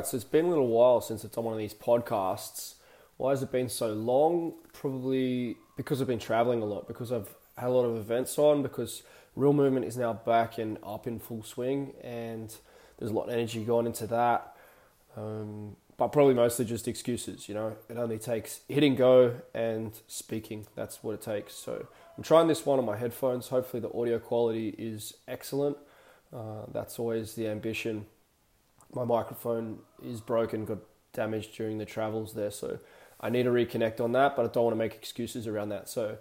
right, so it's been a little while since it's on one of these podcasts. Why has it been so long? Probably because I've been traveling a lot, because I've had a lot of events on, because Real Movement is now back and up in full swing, and there's a lot of energy going into that. Um, but probably mostly just excuses, you know. It only takes hit and go and speaking. That's what it takes. So I'm trying this one on my headphones. Hopefully, the audio quality is excellent. Uh, that's always the ambition. My microphone is broken, got damaged during the travels there, so I need to reconnect on that, but I don't want to make excuses around that. So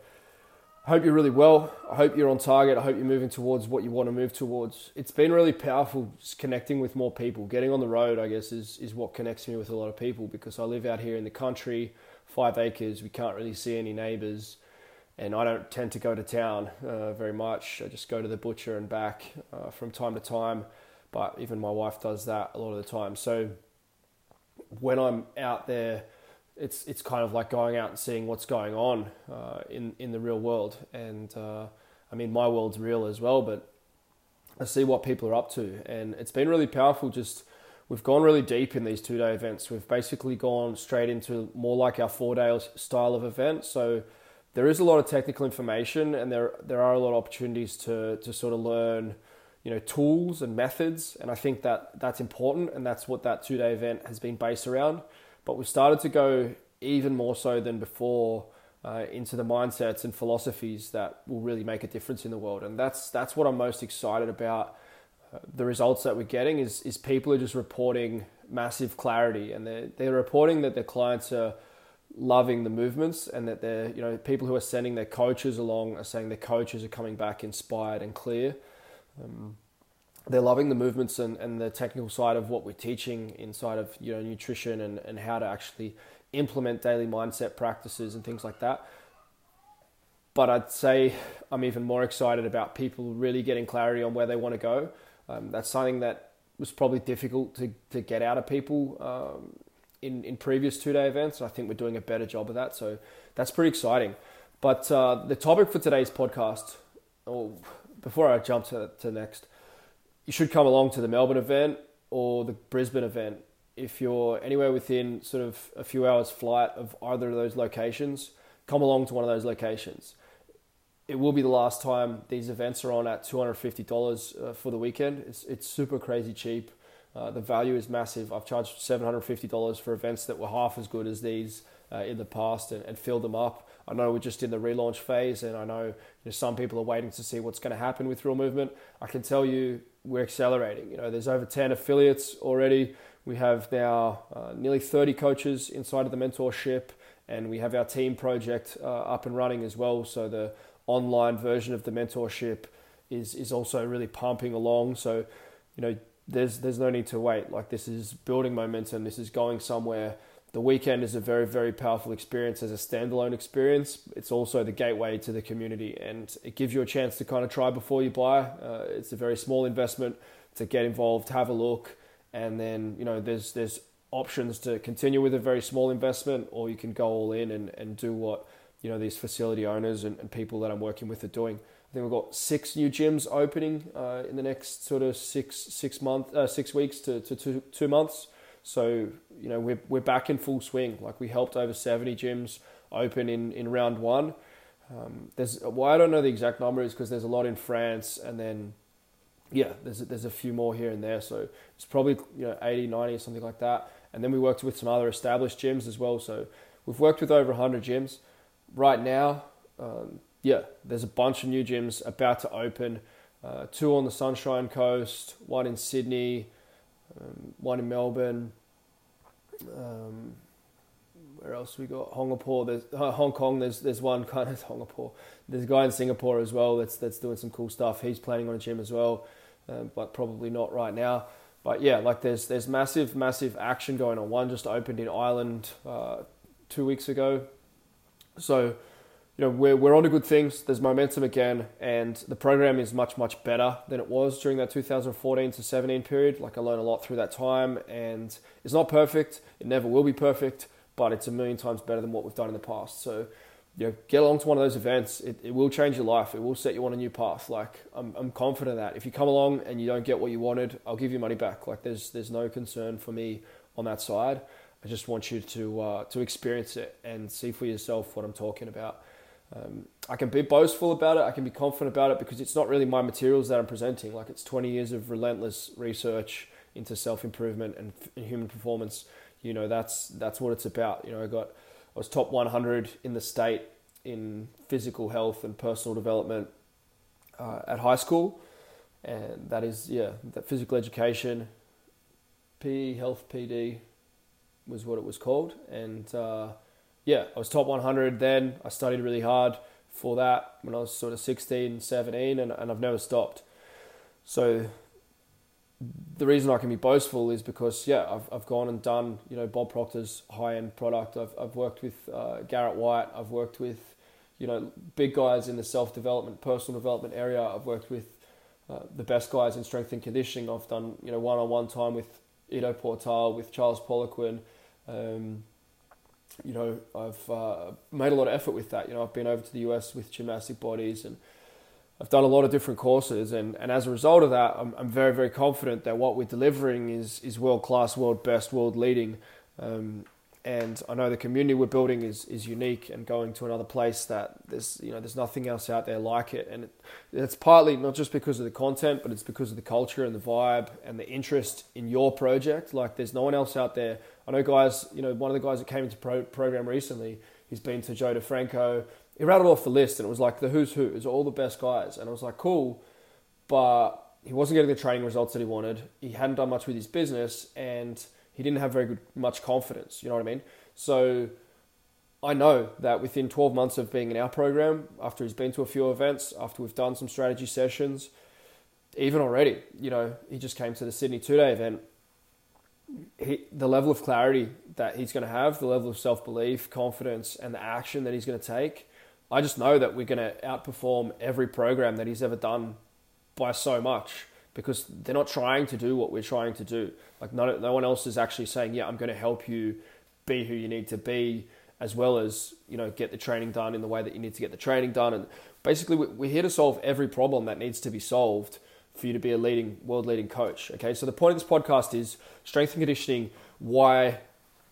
I hope you're really well. I hope you're on target. I hope you're moving towards what you want to move towards. It's been really powerful just connecting with more people. Getting on the road, I guess, is, is what connects me with a lot of people because I live out here in the country, five acres. We can't really see any neighbors. And I don't tend to go to town uh, very much. I just go to the butcher and back uh, from time to time. But even my wife does that a lot of the time. So when I'm out there, it's it's kind of like going out and seeing what's going on uh, in in the real world. And uh, I mean, my world's real as well, but I see what people are up to, and it's been really powerful. Just we've gone really deep in these two day events. We've basically gone straight into more like our four day style of event. So there is a lot of technical information, and there there are a lot of opportunities to to sort of learn you know tools and methods and i think that that's important and that's what that two day event has been based around but we've started to go even more so than before uh, into the mindsets and philosophies that will really make a difference in the world. And that's that's what I'm most excited about. Uh, the results that we're getting is is people are just reporting massive clarity, and they're they're reporting that their clients are loving the movements, and that they're you know people who are sending their coaches along are saying their coaches are coming back inspired and clear. Um, they're loving the movements and, and the technical side of what we're teaching inside of you know nutrition and, and how to actually implement daily mindset practices and things like that. But I'd say I'm even more excited about people really getting clarity on where they want to go. Um, that's something that was probably difficult to, to get out of people um, in, in previous two day events. I think we're doing a better job of that. So that's pretty exciting. But uh, the topic for today's podcast, or before I jump to, to next, you should come along to the Melbourne event or the Brisbane event. If you're anywhere within sort of a few hours flight of either of those locations, come along to one of those locations. It will be the last time these events are on at $250 uh, for the weekend. It's, it's super crazy cheap. Uh, the value is massive. I've charged $750 for events that were half as good as these uh, in the past and, and filled them up. I know we're just in the relaunch phase, and I know you know, some people are waiting to see what's going to happen with Real Movement. I can tell you we're accelerating. You know, there's over 10 affiliates already. We have now uh, nearly 30 coaches inside of the mentorship, and we have our team project uh, up and running as well. So the online version of the mentorship is is also really pumping along. So, you know, there's there's no need to wait. Like this is building momentum. This is going somewhere the weekend is a very, very powerful experience as a standalone experience. It's also the gateway to the community and it gives you a chance to kind of try before you buy. Uh, it's a very small investment to get involved, have a look, and then, you know, there's, there's options to continue with a very small investment or you can go all in and, and do what, you know, these facility owners and, and people that I'm working with are doing. I think we've got six new gyms opening uh, in the next sort of six, six month, uh, six weeks to, to two, two months. So, you know, we're, we're back in full swing. Like we helped over 70 gyms open in, in round one. Um, there's why I don't know the exact number is because there's a lot in France and then, yeah, there's a, there's a few more here and there. So it's probably, you know, 80, 90 or something like that. And then we worked with some other established gyms as well. So we've worked with over 100 gyms. Right now, um, yeah, there's a bunch of new gyms about to open. Uh, two on the Sunshine Coast, one in Sydney, um, one in Melbourne. Um, where else we got Hongapore? There's uh, Hong Kong. There's there's one kind of Hongapore. There's a guy in Singapore as well that's that's doing some cool stuff. He's planning on a gym as well, um, but probably not right now. But yeah, like there's there's massive massive action going on. One just opened in Ireland uh, two weeks ago, so you know, we're, we're on to good things. There's momentum again, and the program is much, much better than it was during that 2014 to 17 period. Like, I learned a lot through that time, and it's not perfect. It never will be perfect, but it's a million times better than what we've done in the past. So, you know, get along to one of those events. It, it will change your life. It will set you on a new path. Like, I'm, I'm confident that if you come along and you don't get what you wanted, I'll give you money back. Like, there's, there's no concern for me on that side. I just want you to uh, to experience it and see for yourself what I'm talking about. Um, I can be boastful about it. I can be confident about it because it's not really my materials that I'm presenting. Like it's 20 years of relentless research into self improvement and, and human performance. You know, that's that's what it's about. You know, I got I was top 100 in the state in physical health and personal development uh, at high school, and that is yeah, that physical education, PE health PD was what it was called, and uh, yeah, I was top 100 then. I studied really hard for that when I was sort of 16, 17, and, and I've never stopped. So the reason I can be boastful is because yeah, I've I've gone and done you know Bob Proctor's high end product. I've I've worked with uh, Garrett White. I've worked with you know big guys in the self development, personal development area. I've worked with uh, the best guys in strength and conditioning. I've done you know one on one time with Ido Portal, with Charles Poliquin. Um, you know, I've uh, made a lot of effort with that. You know, I've been over to the US with gymnastic bodies and I've done a lot of different courses, and, and as a result of that, I'm, I'm very, very confident that what we're delivering is, is world class, world best, world leading. Um, and I know the community we're building is, is unique and going to another place that there's you know there's nothing else out there like it and it, it's partly not just because of the content but it's because of the culture and the vibe and the interest in your project like there's no one else out there I know guys you know one of the guys that came into pro- program recently he's been to Joe DeFranco he rattled off the list and it was like the who's who. It was all the best guys. And I was like, cool. But he wasn't getting the training results that he wanted. He hadn't done much with his business and he didn't have very good, much confidence. You know what I mean? So I know that within 12 months of being in our program, after he's been to a few events, after we've done some strategy sessions, even already, you know, he just came to the Sydney two day event. He, the level of clarity that he's going to have, the level of self belief, confidence, and the action that he's going to take I just know that we're going to outperform every program that he's ever done by so much because they're not trying to do what we're trying to do. Like no, no one else is actually saying, "Yeah, I'm going to help you be who you need to be," as well as you know get the training done in the way that you need to get the training done. And basically, we're here to solve every problem that needs to be solved for you to be a leading world leading coach. Okay, so the point of this podcast is strength and conditioning. Why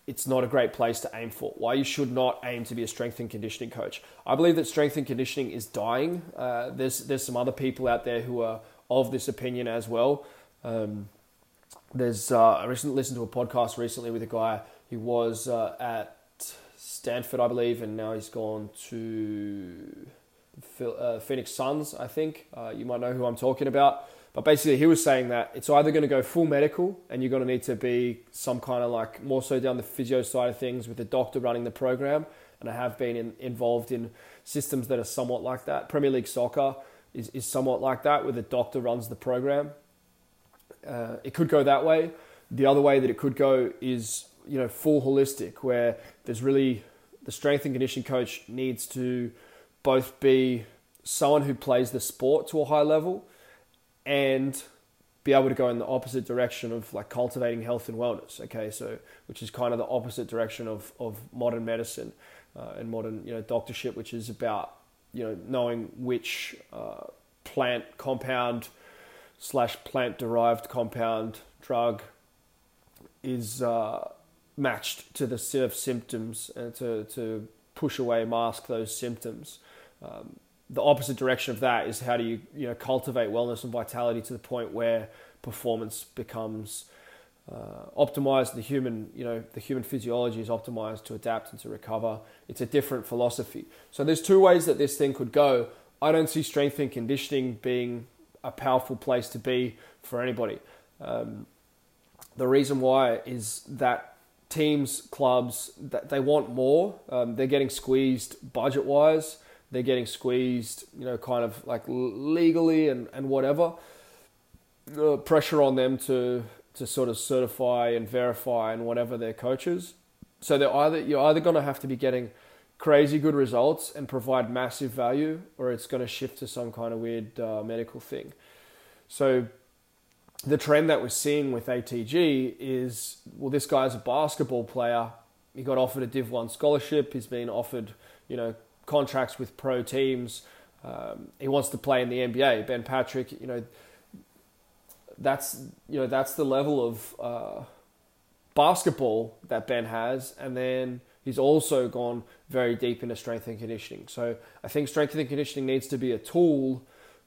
it's not a great place to aim for. Why you should not aim to be a strength and conditioning coach. I believe that strength and conditioning is dying. Uh, there's there's some other people out there who are of this opinion as well. Um, there's uh, I recently listened to a podcast recently with a guy who was uh, at Stanford, I believe, and now he's gone to uh, Phoenix Suns. I think uh, you might know who I'm talking about. But basically, he was saying that it's either going to go full medical and you're going to need to be some kind of like more so down the physio side of things with a doctor running the program. And I have been in, involved in systems that are somewhat like that. Premier League soccer is, is somewhat like that, where the doctor runs the program. Uh, it could go that way. The other way that it could go is, you know, full holistic, where there's really the strength and conditioning coach needs to both be someone who plays the sport to a high level and be able to go in the opposite direction of like cultivating health and wellness. Okay, so which is kind of the opposite direction of of modern medicine uh, and modern you know doctorship, which is about you know knowing which uh, plant compound slash plant derived compound drug is uh, matched to the set of symptoms and to to push away mask those symptoms. Um, the opposite direction of that is how do you you know cultivate wellness and vitality to the point where performance becomes uh, optimized. The human you know the human physiology is optimized to adapt and to recover. It's a different philosophy. So there's two ways that this thing could go. I don't see strength and conditioning being a powerful place to be for anybody. Um, the reason why is that teams, clubs, that they want more. Um, they're getting squeezed budget wise they're getting squeezed, you know, kind of like legally and, and whatever. Uh, pressure on them to to sort of certify and verify and whatever their coaches. So they're either you're either going to have to be getting crazy good results and provide massive value, or it's going to shift to some kind of weird uh, medical thing. So the trend that we're seeing with ATG is well, this guy's a basketball player. He got offered a Div One scholarship. He's been offered, you know, contracts with pro teams. Um, he wants to play in the NBA. Ben Patrick, you know, that's you know that's the level of uh, basketball that Ben has, and then he's also gone very deep into strength and conditioning. So I think strength and conditioning needs to be a tool,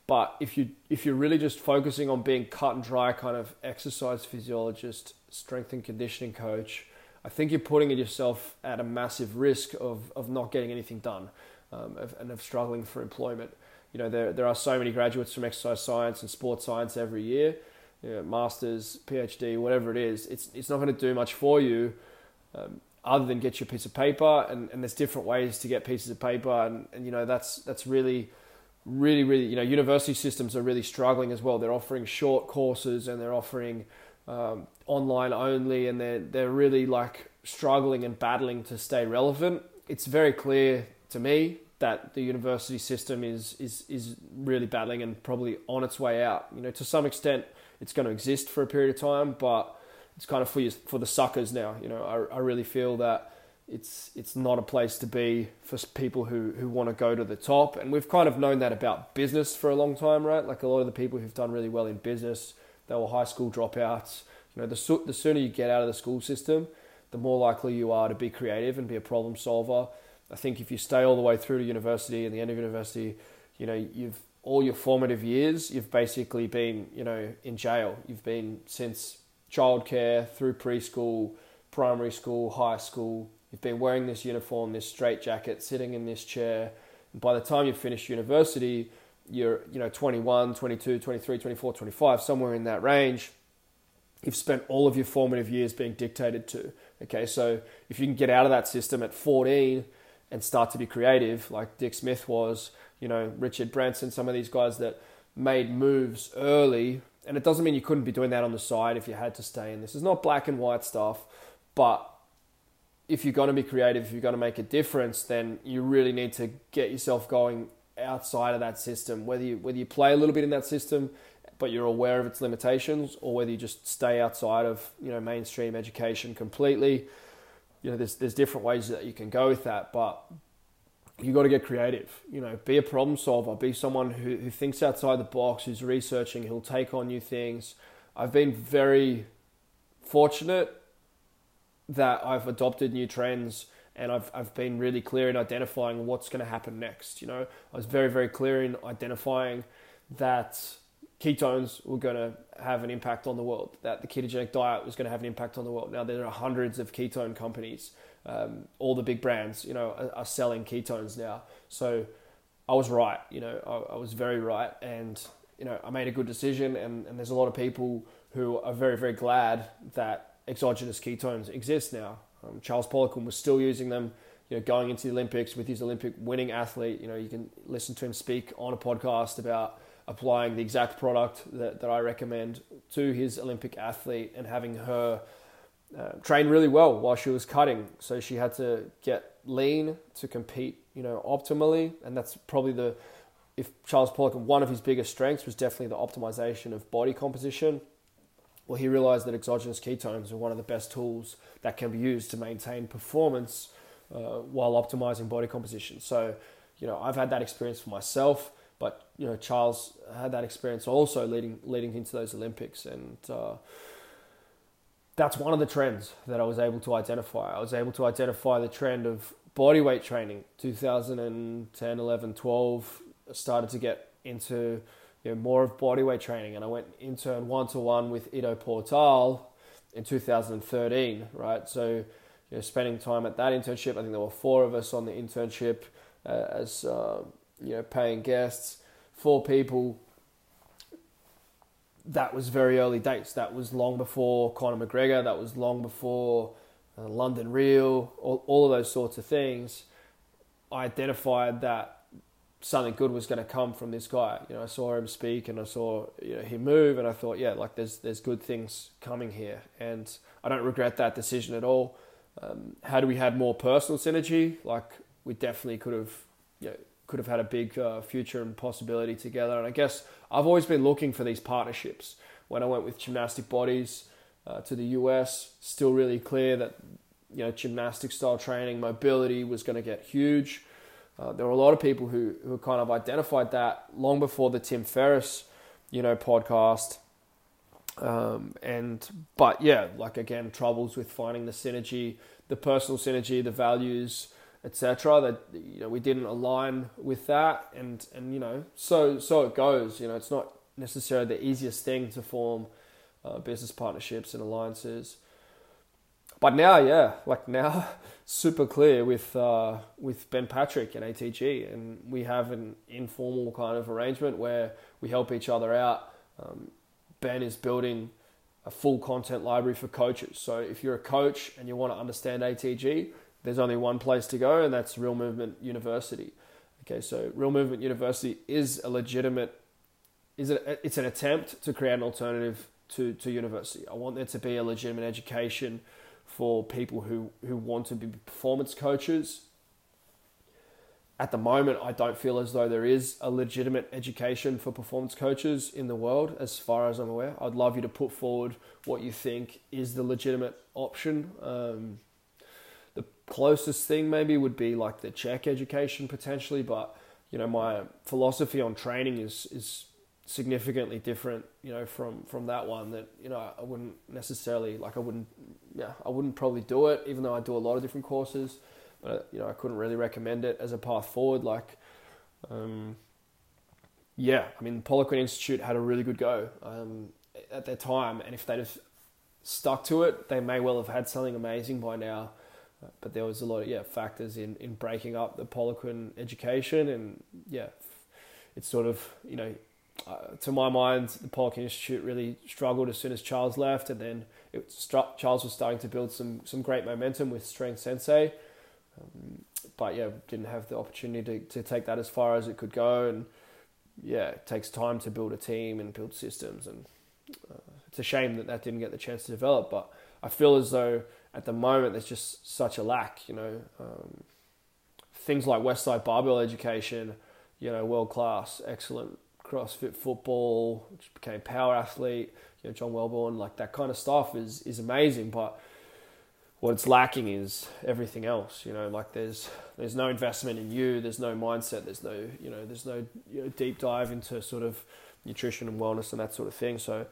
but if you if you're really just focusing on being cut and dry kind of exercise physiologist, strength and conditioning coach, I think you're putting yourself at a massive risk of, of not getting anything done um, of, and of struggling for employment. You know, there, there are so many graduates from exercise science and sports science every year, you know, masters, PhD, whatever it is. It's, it's not going to do much for you um, other than get you a piece of paper. And, and there's different ways to get pieces of paper. And, and, you know, that's, that's really, really, really, you know, university systems are really struggling as well. They're offering short courses and they're offering um, online only, and they're they're really like struggling and battling to stay relevant. It's very clear to me that the university system is is is really battling and probably on its way out. You know, to some extent, it's going to exist for a period of time, but it's kind of for you, for the suckers now. You know, I, I really feel that it's it's not a place to be for people who who want to go to the top. And we've kind of known that about business for a long time, right? Like a lot of the people who've done really well in business, they were high school dropouts. You know, the the sooner you get out of the school system, the more likely you are to be creative and be a problem solver. I think if you stay all the way through to university and the end of university, you know, you've all your formative years, you've basically been, you know, in jail. You've been since childcare through preschool, primary school, high school. You've been wearing this uniform, this straight jacket, sitting in this chair. And by the time you finish university, you're, you know, 21, 22, 23, 24, 25, somewhere in that range you've spent all of your formative years being dictated to. Okay, so if you can get out of that system at 14 and start to be creative, like Dick Smith was, you know, Richard Branson, some of these guys that made moves early, and it doesn't mean you couldn't be doing that on the side if you had to stay in. This is not black and white stuff, but if you're going to be creative, if you're going to make a difference, then you really need to get yourself going outside of that system. Whether you whether you play a little bit in that system but you're aware of its limitations, or whether you just stay outside of you know mainstream education completely. You know, there's there's different ways that you can go with that, but you got to get creative. You know, be a problem solver. Be someone who, who thinks outside the box, who's researching, who'll take on new things. I've been very fortunate that I've adopted new trends and I've, I've been really clear in identifying what's going to happen next. You know, I was very, very clear in identifying that ketones were going to have an impact on the world, that the ketogenic diet was going to have an impact on the world. Now, there are hundreds of ketone companies. Um, all the big brands, you know, are, are, selling ketones now. So I was right, you know, I, I, was very right. And, you know, I made a good decision. And, and there's a lot of people who are very, very glad that exogenous ketones exist now. Um, Charles Poliquin was still using them, you know, going into the Olympics with his Olympic winning athlete. You know, you can listen to him speak on a podcast about applying the exact product that, that I recommend to his Olympic athlete and having her uh, train really well while she was cutting. So she had to get lean to compete, you know, optimally, and that's probably the if Charles Poliquin one of his biggest strengths was definitely the optimization of body composition. Well, he realized that exogenous ketones are one of the best tools that can be used to maintain performance uh, while optimizing body composition. So, you know, I've had that experience for myself. But you know, Charles had that experience also leading leading into those Olympics, and uh, that's one of the trends that I was able to identify. I was able to identify the trend of body weight training. 2010, 11, 12 started to get into you know, more of bodyweight training, and I went intern one to one with Ido Portal in 2013. Right, so you know, spending time at that internship. I think there were four of us on the internship uh, as uh, you know, paying guests, four people. That was very early dates. That was long before Conor McGregor. That was long before uh, London Real. All, all of those sorts of things. I identified that something good was going to come from this guy. You know, I saw him speak and I saw you know him move, and I thought, yeah, like there's there's good things coming here, and I don't regret that decision at all. Um, had we had more personal synergy, like we definitely could have, you know, could have had a big uh, future and possibility together. And I guess I've always been looking for these partnerships. When I went with gymnastic bodies uh, to the US, still really clear that you know gymnastic style training, mobility was going to get huge. Uh, there were a lot of people who who kind of identified that long before the Tim Ferriss, you know, podcast. Um, and but yeah, like again, troubles with finding the synergy, the personal synergy, the values, etc. That you know we didn't align with that, and and you know so so it goes. You know, it's not necessarily the easiest thing to form uh, business partnerships and alliances. But now, yeah, like now, super clear with uh, with Ben Patrick and ATG, and we have an informal kind of arrangement where we help each other out. Um, Ben is building a full content library for coaches. So if you're a coach and you want to understand ATG, there's only one place to go, and that's Real Movement University. Okay, so Real Movement University is a legitimate, is it? It's an attempt to create an alternative to to university. I want there to be a legitimate education for people who who want to be performance coaches at the moment, I don't feel as though there is a legitimate education for performance coaches in the world, as far as I'm aware. I'd love you to put forward what you think is the legitimate option. Um, the closest thing maybe would be like the CHEK education potentially, but you know my philosophy on training is is significantly different. You know from from that one that you know I wouldn't necessarily like I wouldn't yeah I wouldn't probably do it, even though I do a lot of different courses but you know I couldn't really recommend it as a path forward. Like, um, yeah, I mean, Poliquin Institute had a really good go um, at their time, and if they'd have stuck to it, they may well have had something amazing by now. But there was a lot of yeah factors in, in breaking up the Poliquin education, and yeah, it's sort of you know uh, to my mind, the Poliquin Institute really struggled as soon as Charles left, and then it Charles was starting to build some some great momentum with Strength Sensei, um, but yeah, didn't have the opportunity to, to take that as far as it could go. And yeah, it takes time to build a team and build systems. And uh, it's a shame that that didn't get the chance to develop. But I feel as though at the moment there's just such a lack, you know. Um, things like Westside Barbell Education, you know, world class, excellent CrossFit football, which became Power Athlete, you know, John Welbourn, like that kind of stuff is, is amazing. But what it's lacking is everything else. You know, like there's there's no investment in you. There's no mindset. There's no you know there's no you know, deep dive into sort of nutrition and wellness and that sort of thing. So,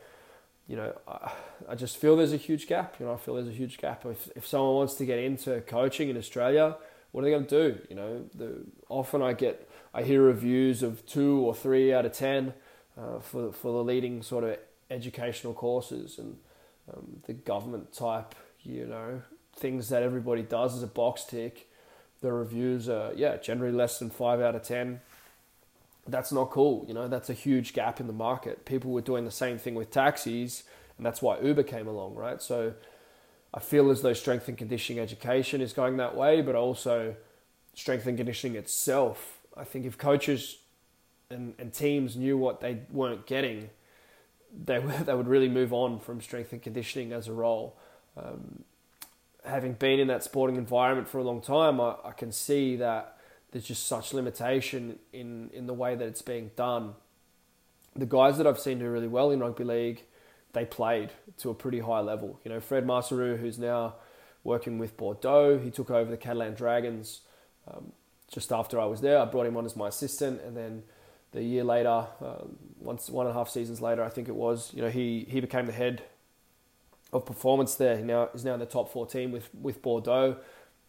you know, I, I just feel there's a huge gap. You know, I feel there's a huge gap. If if someone wants to get into coaching in Australia, what are they going to do? You know, the, often I get I hear reviews of two or three out of ten uh, for for the leading sort of educational courses and um, the government type you know things that everybody does as a box tick. The reviews are, yeah, generally less than five out of 10. That's not cool. You know, that's a huge gap in the market. People were doing the same thing with taxis, and that's why Uber came along, right? So I feel as though strength and conditioning education is going that way, but also strength and conditioning itself. I think if coaches and, and teams knew what they weren't getting, they, they would really move on from strength and conditioning as a role. Um, having been in that sporting environment for a long time, I, I can see that there's just such limitation in, in the way that it's being done. The guys that I've seen do really well in rugby league, they played to a pretty high level. You know, Fred Masaru, who's now working with Bordeaux, he took over the Catalan Dragons um, just after I was there. I brought him on as my assistant, and then the year later, um, once one and a half seasons later, I think it was, you know, he he became the head of performance there. He now is now in the top 14 with with Bordeaux.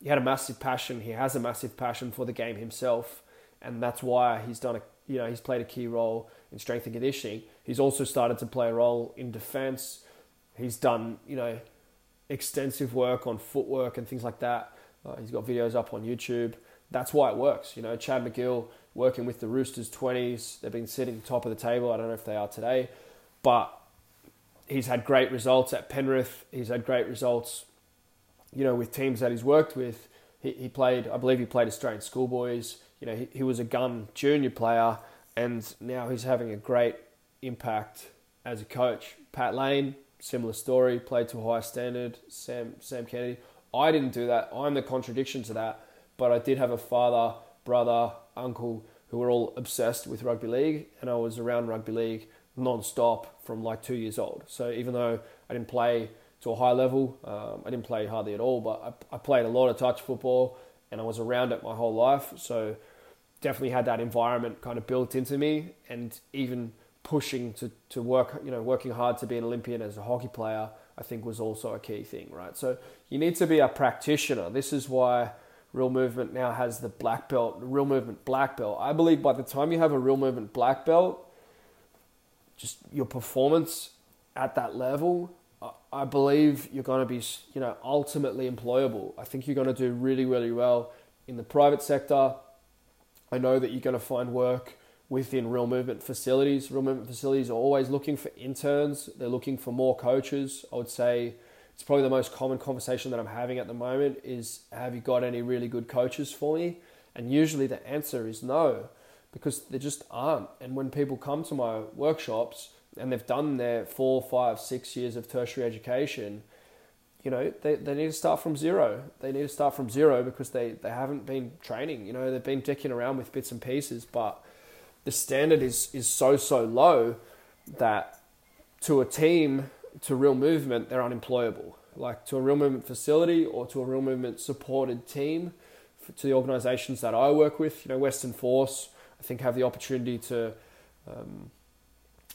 He had a massive passion. He has a massive passion for the game himself, and that's why he's done a you know he's played a key role in strength and conditioning. He's also started to play a role in defense. He's done you know extensive work on footwork and things like that. Uh, he's got videos up on YouTube. That's why it works. You know, Chad McGill working with the Roosters 20s. They've been sitting top of the table. I don't know if they are today, but he's had great results at Penrith. He's had great results, you know, with teams that he's worked with. He, he played, I believe, he played Australian schoolboys. You know, he, he was a gun junior player, and now he's having a great impact as a coach. Pat Lane, similar story, played to a high standard. Sam Sam Kennedy. I didn't do that. I'm the contradiction to that. But I did have a father, brother, uncle who were all obsessed with rugby league, and I was around rugby league non-stop from like two years old. So even though I didn't play to a high level, um, I didn't play hardly at all, but I, I, played a lot of touch football and I was around it my whole life. So definitely had that environment kind of built into me. And even pushing to, to work, you know, working hard to be an Olympian as a hockey player, I think was also a key thing, right? So you need to be a practitioner. This is why Real Movement now has the black belt, Real Movement black belt. I believe by the time you have a Real Movement black belt, just your performance at that level, I believe you're going to be, you know, ultimately employable. I think you're going to do really, really well in the private sector. I know that you're going to find work within Real Movement facilities. Real Movement facilities are always looking for interns. They're looking for more coaches. I would say it's probably the most common conversation that I'm having at the moment is have you got any really good coaches for me? And usually the answer is no, because there just aren't. And when people come to my workshops and they've done their four, five, six years of tertiary education, you know, they, they need to start from zero. They need to start from zero because they, they haven't been training. You know, they've been dicking around with bits and pieces, but the standard is is so so low that to a team to real movement they're unemployable. Like to a real movement facility or to a real movement supported team to the organizations that I work with you know Western Force I think have the opportunity to um,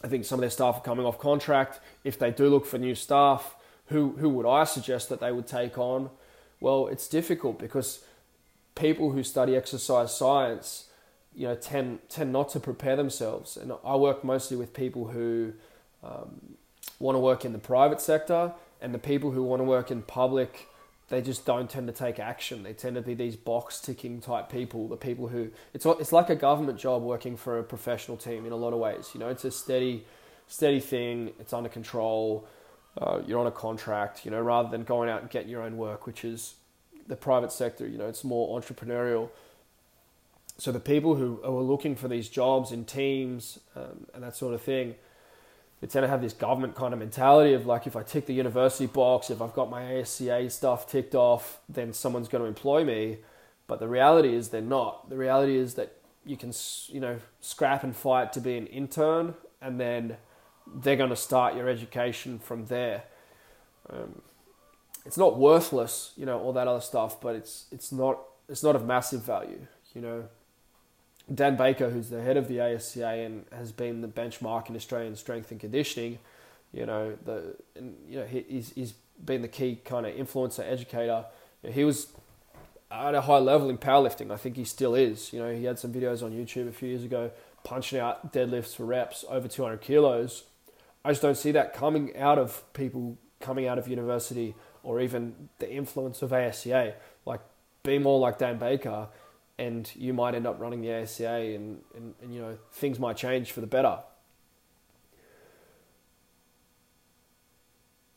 I think some of their staff are coming off contract. If they do look for new staff who who would I suggest that they would take on? Well it's difficult because people who study exercise science you know tend tend not to prepare themselves. And I work mostly with people who um, want to work in the private sector, and the people who want to work in public, they just don't tend to take action. They tend to be these box ticking type people. The people who it's it's like a government job working for a professional team in a lot of ways. You know, it's a steady steady thing. It's under control. Uh, you're on a contract. You know, rather than going out and getting your own work, which is the private sector. You know, it's more entrepreneurial so the people who are looking for these jobs in teams um, and that sort of thing, they tend to have this government kind of mentality of like, if I tick the university box, if I've got my ASCA stuff ticked off, then someone's going to employ me. But the reality is they're not. The reality is that you can, you know, scrap and fight to be an intern, and then they're going to start your education from there. Um, it's not worthless, you know, all that other stuff, but it's it's not it's not of massive value, you know. Dan Baker, who's the head of the ASCA and has been the benchmark in Australian strength and conditioning, you know, the you know he, he's, he's been the key kind of influencer educator. He was at a high level in powerlifting. I think he still is. You know, he had some videos on YouTube a few years ago punching out deadlifts for reps over 200 kilos. I just don't see that coming out of people coming out of university or even the influence of ASCA. Like, be more like Dan Baker and you might end up running the ASCA and, and, and you know things might change for the better.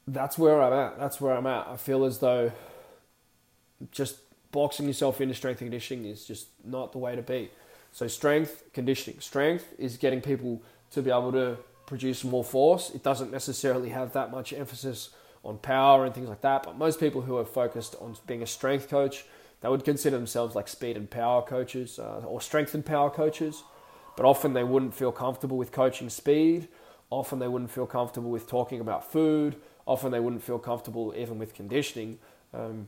That's where I'm at. That's where I'm at. I feel as though just boxing yourself into strength and conditioning is just not the way to be. So strength, conditioning. Strength is getting people to be able to produce more force. It doesn't necessarily have that much emphasis on power and things like that, but most people who are focused on being a strength coach they would consider themselves like speed and power coaches uh, or strength and power coaches, but often they wouldn't feel comfortable with coaching speed. Often they wouldn't feel comfortable with talking about food. Often they wouldn't feel comfortable even with conditioning. Um,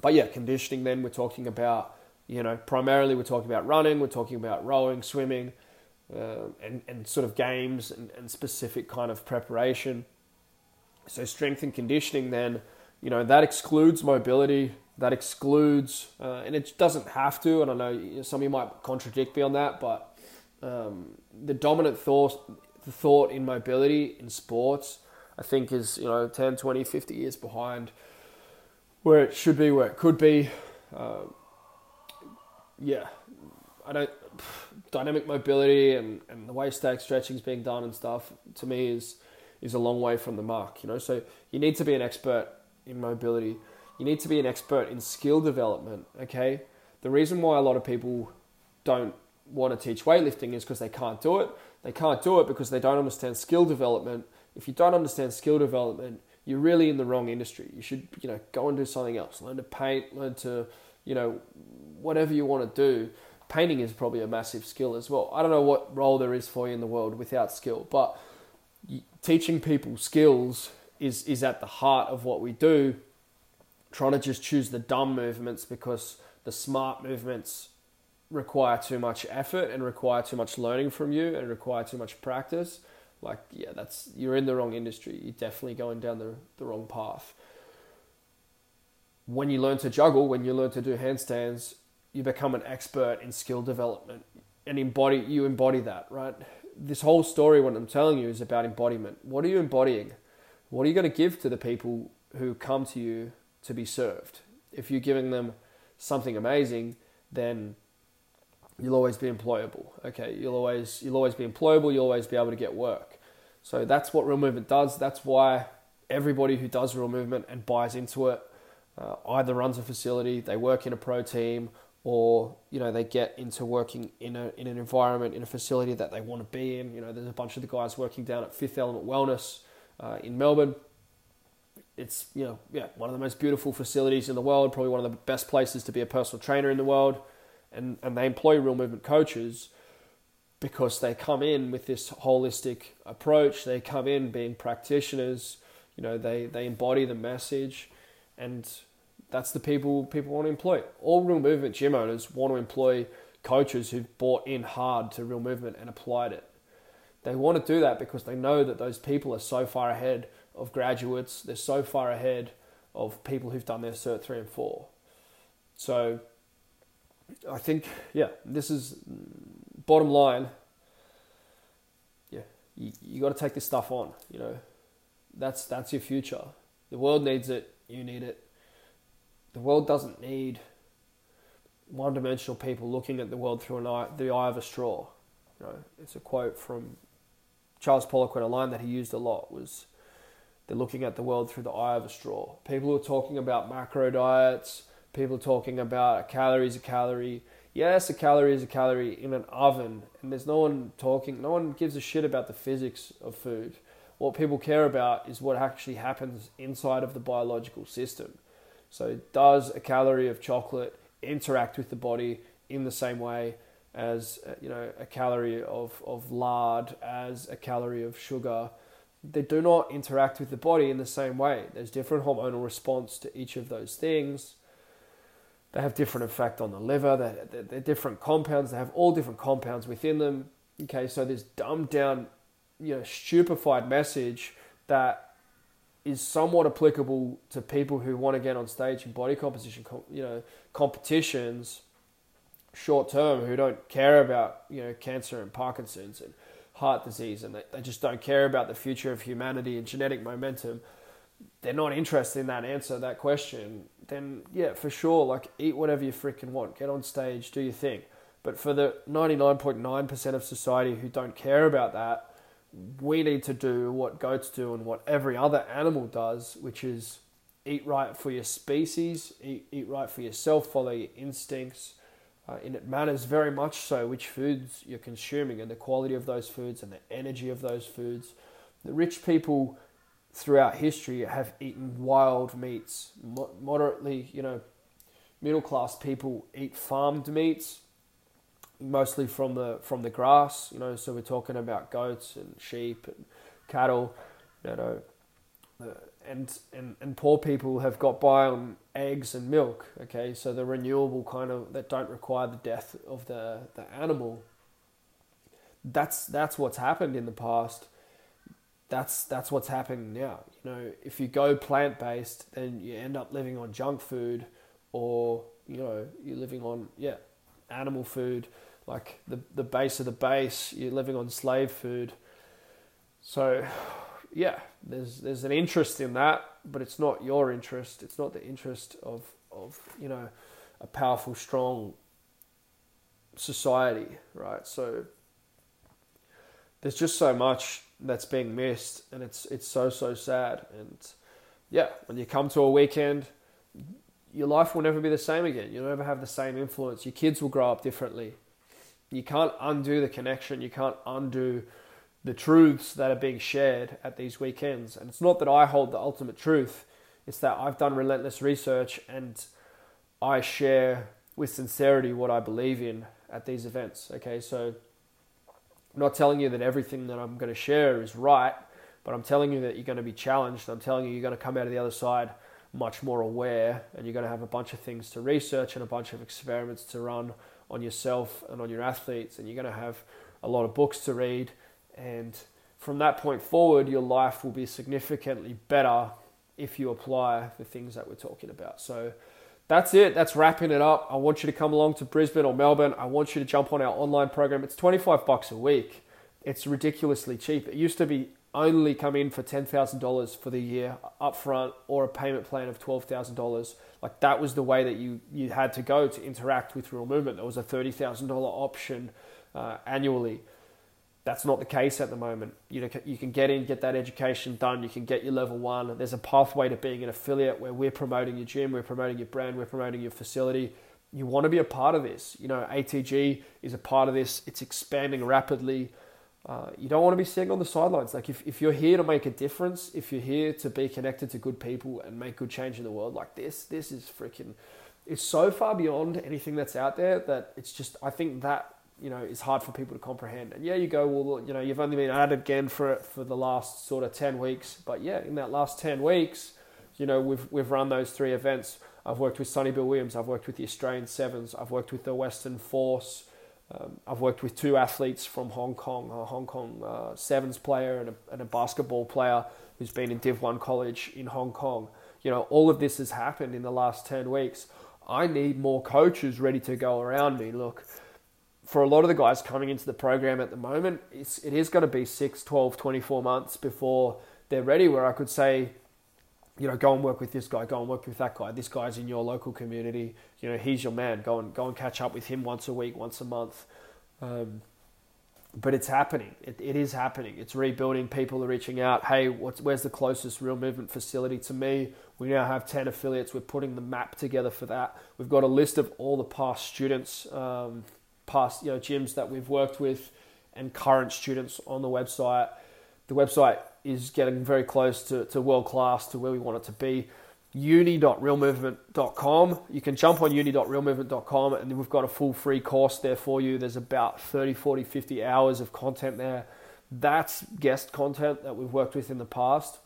but yeah, conditioning. Then we're talking about you know primarily we're talking about running. We're talking about rowing, swimming, uh, and and sort of games and, and specific kind of preparation. So strength and conditioning then you know that excludes mobility that excludes, uh, and it doesn't have to. And I know some of you might contradict me on that, but um, the dominant thought, the thought in mobility in sports, I think is you know 10, 20, 50 years behind where it should be, where it could be. Uh, yeah, I don't. Dynamic mobility and, and the way static stretching is being done and stuff to me is is a long way from the mark. You know, so you need to be an expert in mobility you need to be an expert in skill development, okay? The reason why a lot of people don't want to teach weightlifting is because they can't do it. They can't do it because they don't understand skill development. If you don't understand skill development, you're really in the wrong industry. You should, you know, go and do something else. Learn to paint, learn to, you know, whatever you want to do. Painting is probably a massive skill as well. I don't know what role there is for you in the world without skill, but teaching people skills is is at the heart of what we do trying to just choose the dumb movements because the smart movements require too much effort and require too much learning from you and require too much practice, like yeah, that's you're in the wrong industry. You're definitely going down the, the wrong path. When you learn to juggle, when you learn to do handstands, you become an expert in skill development and embody you embody that, right? This whole story what I'm telling you is about embodiment. What are you embodying? What are you going to give to the people who come to you to be served? If you're giving them something amazing, then you'll always be employable. Okay, you'll always you'll always be employable. You'll always be able to get work. So that's what real movement does. That's why everybody who does real movement and buys into it uh, either runs a facility, they work in a pro team, or you know they get into working in a in an environment in a facility that they want to be in. You know, there's a bunch of the guys working down at Fifth Element Wellness uh, in Melbourne. It's you know yeah one of the most beautiful facilities in the world, probably one of the best places to be a personal trainer in the world and, and they employ real movement coaches because they come in with this holistic approach. They come in being practitioners, you know, they, they embody the message and that's the people people want to employ. All real movement gym owners want to employ coaches who've bought in hard to real movement and applied it. They want to do that because they know that those people are so far ahead of graduates, they're so far ahead of people who've done their cert three and four. So I think, yeah, this is bottom line. Yeah, you, you got to take this stuff on. You know, that's that's your future. The world needs it. You need it. The world doesn't need one-dimensional people looking at the world through an eye, the eye of a straw. You know, it's a quote from Charles Poliquin. A line that he used a lot was, "They're looking at the world through the eye of a straw." People are talking about macro diets people are talking about a calorie is a calorie. Yes, a calorie is a calorie in an oven, and there's no one talking, no one gives a shit about the physics of food. What people care about is what actually happens inside of the biological system. So, does a calorie of chocolate interact with the body in the same way as uh, you know a calorie of, of lard, as a calorie of sugar? They do not interact with the body in the same way. There's different hormonal response to each of those things they have different effect on the liver. They're, they're, they're different compounds. They have all different compounds within them. Okay, so this dumbed down, you know, stupefied message that is somewhat applicable to people who want to get on stage in body composition, you know, competitions, short term, who don't care about you know cancer and Parkinson's and heart disease, and they, they just don't care about the future of humanity and genetic momentum they're not interested in that answer, that question, then yeah, for sure, like eat whatever you freaking want, get on stage, do your thing. But for the 99.9% of society who don't care about that, we need to do what goats do and what every other animal does, which is eat right for your species, eat, eat right for yourself, follow your instincts. Uh, and it matters very much so which foods you're consuming and the quality of those foods and the energy of those foods. The rich people throughout history have eaten wild meats. Moderately, you know, middle class people eat farmed meats, mostly from the from the grass. You know, so we're talking about goats and sheep and cattle. You know, uh, and and and poor people have got by on eggs and milk. Okay, so the renewable kind of that don't require the death of the the animal. That's that's what's happened in the past that's that's what's happening now. You know, if you go plant based, then you end up living on junk food, or you know, you're living on yeah, animal food, like the the base of the base. You're living on slave food. So, yeah, there's there's an interest in that, but it's not your interest. It's not the interest of of you know, a powerful, strong society, right? So there's just so much that's being missed, and it's it's so so sad. And yeah, when you come to a weekend, your life will never be the same again. You'll never have the same influence. Your kids will grow up differently. You can't undo the connection. You can't undo the truths that are being shared at these weekends. And it's not that I hold the ultimate truth. It's that I've done relentless research and I share with sincerity what I believe in at these events. Okay, so I'm not telling you that everything that I'm going to share is right, but I'm telling you that you're going to be challenged. I'm telling you you're going to come out of the other side much more aware and you're going to have a bunch of things to research and a bunch of experiments to run on yourself and on your athletes, and you're going to have a lot of books to read. And from that point forward, your life will be significantly better if you apply the things that we're talking about. So that's it. That's wrapping it up. I want you to come along to Brisbane or Melbourne. I want you to jump on our online program. It's 25 bucks a week. It's ridiculously cheap. It used to be only come in for $10,000 for the year upfront or a payment plan of $12,000. Like that was the way that you, you had to go to interact with Real Movement. There was a $30,000 option uh, annually. That's not the case at the moment. You know, you can get in, get that education done. You can get your level one. There's a pathway to being an affiliate where we're promoting your gym, we're promoting your brand, we're promoting your facility. You want to be a part of this. You know, ATG is a part of this. It's expanding rapidly. Uh, you don't want to be sitting on the sidelines. Like if, if you're here to make a difference, if you're here to be connected to good people and make good change in the world, like this, this is freaking. It's so far beyond anything that's out there that it's just. I think that you know is hard for people to comprehend. And yeah, you go, well, you know, you've only been at it again for for the last sort of ten weeks, but yeah, in that last ten weeks, you know, we've we've run those three events. I've worked with Sonny Bill Williams. I've worked with the Australian Sevens. I've worked with the Western Force. Um, I've worked with two athletes from Hong Kong, a Hong Kong uh, Sevens player and a, and a basketball player who's been in Div 1 college in Hong Kong. You know, all of this has happened in the last 10 weeks. I need more coaches ready to go around me. Look, for a lot of the guys coming into the program at the moment, it's, it is going to be 6, 12, 24 months before they're ready, where I could say, you know, go and work with this guy, go and work with that guy. This guy's in your local community. You know, he's your man. Go and go and catch up with him once a week, once a month. Um, but it's happening. It, it is happening. It's rebuilding. People are reaching out. Hey, where's the closest real movement facility to me? We now have ten affiliates. We're putting the map together for that. We've got a list of all the past students, um, past you know gyms that we've worked with, and current students on the website. The website is getting very close to, to world class, to where we want it to be. uni.realmovement.com. You can jump on uni.realmovement.com and we've got a full free course there for you. There's about 30, 40, 50 hours of content there. That's guest content that we've worked with in the past.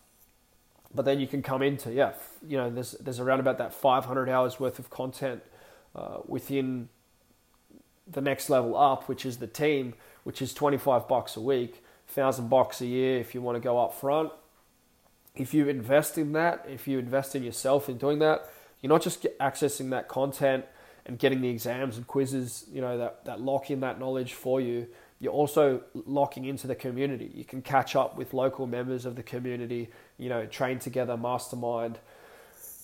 But then you can come into, yeah, you know, there's, there's around about that 500 hours worth of content uh, within the next level up, which is the team, which is 25 bucks a week thousand bucks a year if you want to go up front. If you invest in that, if you invest in yourself in doing that, you're not just accessing that content and getting the exams and quizzes, you know, that, that lock in that knowledge for you. You're also locking into the community. You can catch up with local members of the community, you know, train together, mastermind.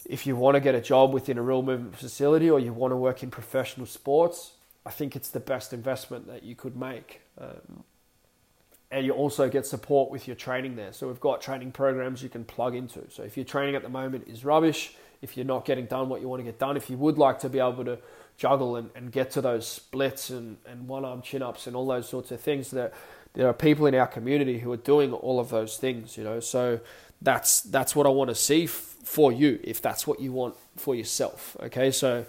If you want to get a job within a real movement facility or you want to work in professional sports, I think it's the best investment that you could make. Um, and you also get support with your training there. So we've got training programs you can plug into. So if your training at the moment is rubbish, if you're not getting done what you want to get done, if you would like to be able to juggle and, and get to those splits and, and one arm chin ups and all those sorts of things, that there are people in our community who are doing all of those things, you know. So that's that's what I want to see f- for you if that's what you want for yourself. Okay, so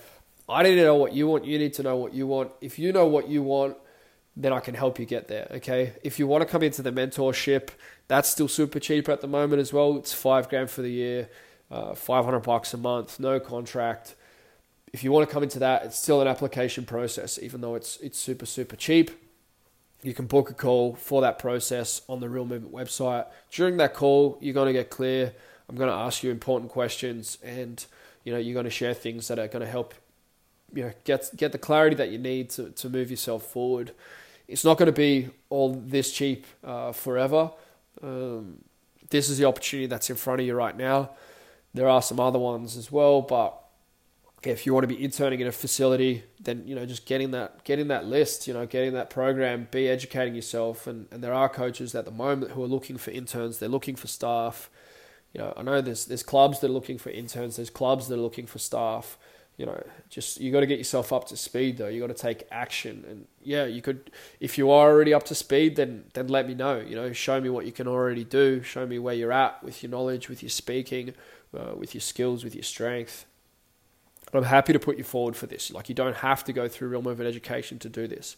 I need to know what you want. You need to know what you want. If you know what you want, then I can help you get there. Okay. If you want to come into the mentorship, that's still super cheap at the moment as well. It's five grand for the year, uh, 500 bucks a month, no contract. If you want to come into that, it's still an application process, even though it's, it's super, super cheap. You can book a call for that process on the Real Movement website. During that call, you're going to get clear. I'm going to ask you important questions and, you know, you're going to share things that are going to help you know get get the clarity that you need to, to move yourself forward it's not going to be all this cheap uh, forever. Um, this is the opportunity that's in front of you right now. There are some other ones as well, but if you want to be interning in a facility, then you know just getting that getting that list, you know, getting that program, be educating yourself, and, and there are coaches at the moment who are looking for interns. They're looking for staff. You know, I know there's there's clubs that are looking for interns. There's clubs that are looking for staff you know, just you got to get yourself up to speed though. You got to take action, and yeah, you could. If you are already up to speed, then then let me know. You know, show me what you can already do. Show me where you're at with your knowledge, with your speaking, uh, with your skills, with your strength. I'm happy to put you forward for this. Like you don't have to go through real movement education to do this.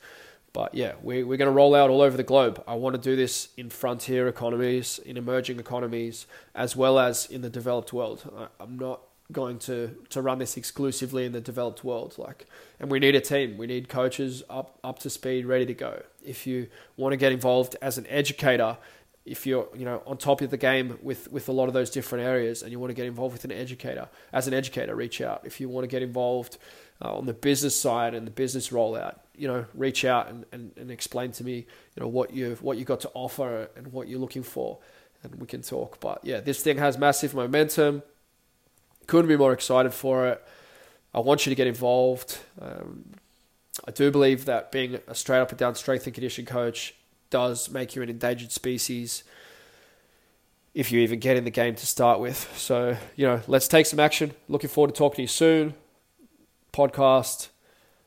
But yeah, we, we're going to roll out all over the globe. I want to do this in frontier economies, in emerging economies, as well as in the developed world. I, I'm not going to to run this exclusively in the developed world. Like, and we need a team. We need coaches up up to speed, ready to go. If you want to get involved as an educator, if you're you know on top of the game with with a lot of those different areas, and you want to get involved with an educator, as an educator, reach out. If you want to get involved uh, on the business side and the business rollout, you know, reach out and, and, and explain to me, you know, what you've what you got to offer and what you're looking for, and we can talk. But yeah, this thing has massive momentum couldn't be more excited for it. I want you to get involved. Um, I do believe that being a straight up and down strength and conditioning coach does make you an endangered species if you even get in the game to start with. So, you know, let's take some action. Looking forward to talking to you soon. Podcast,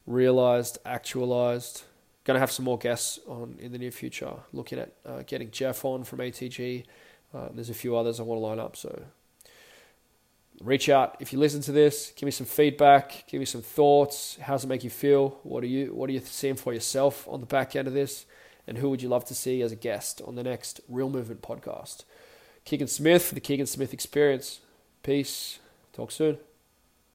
realized, actualized. Going to have some more guests on in the near future. Looking at uh, getting Jeff on from ATG. Uh, there's a few others I want to line up. So reach out if you listen to this. Give me some feedback. Give me some thoughts. How does it make you feel? What are you What are you seeing for yourself on the back end of this? And who would you love to see as a guest on the next Real Movement podcast? Keegan Smith for the Keegan Smith Experience. Peace. Talk soon.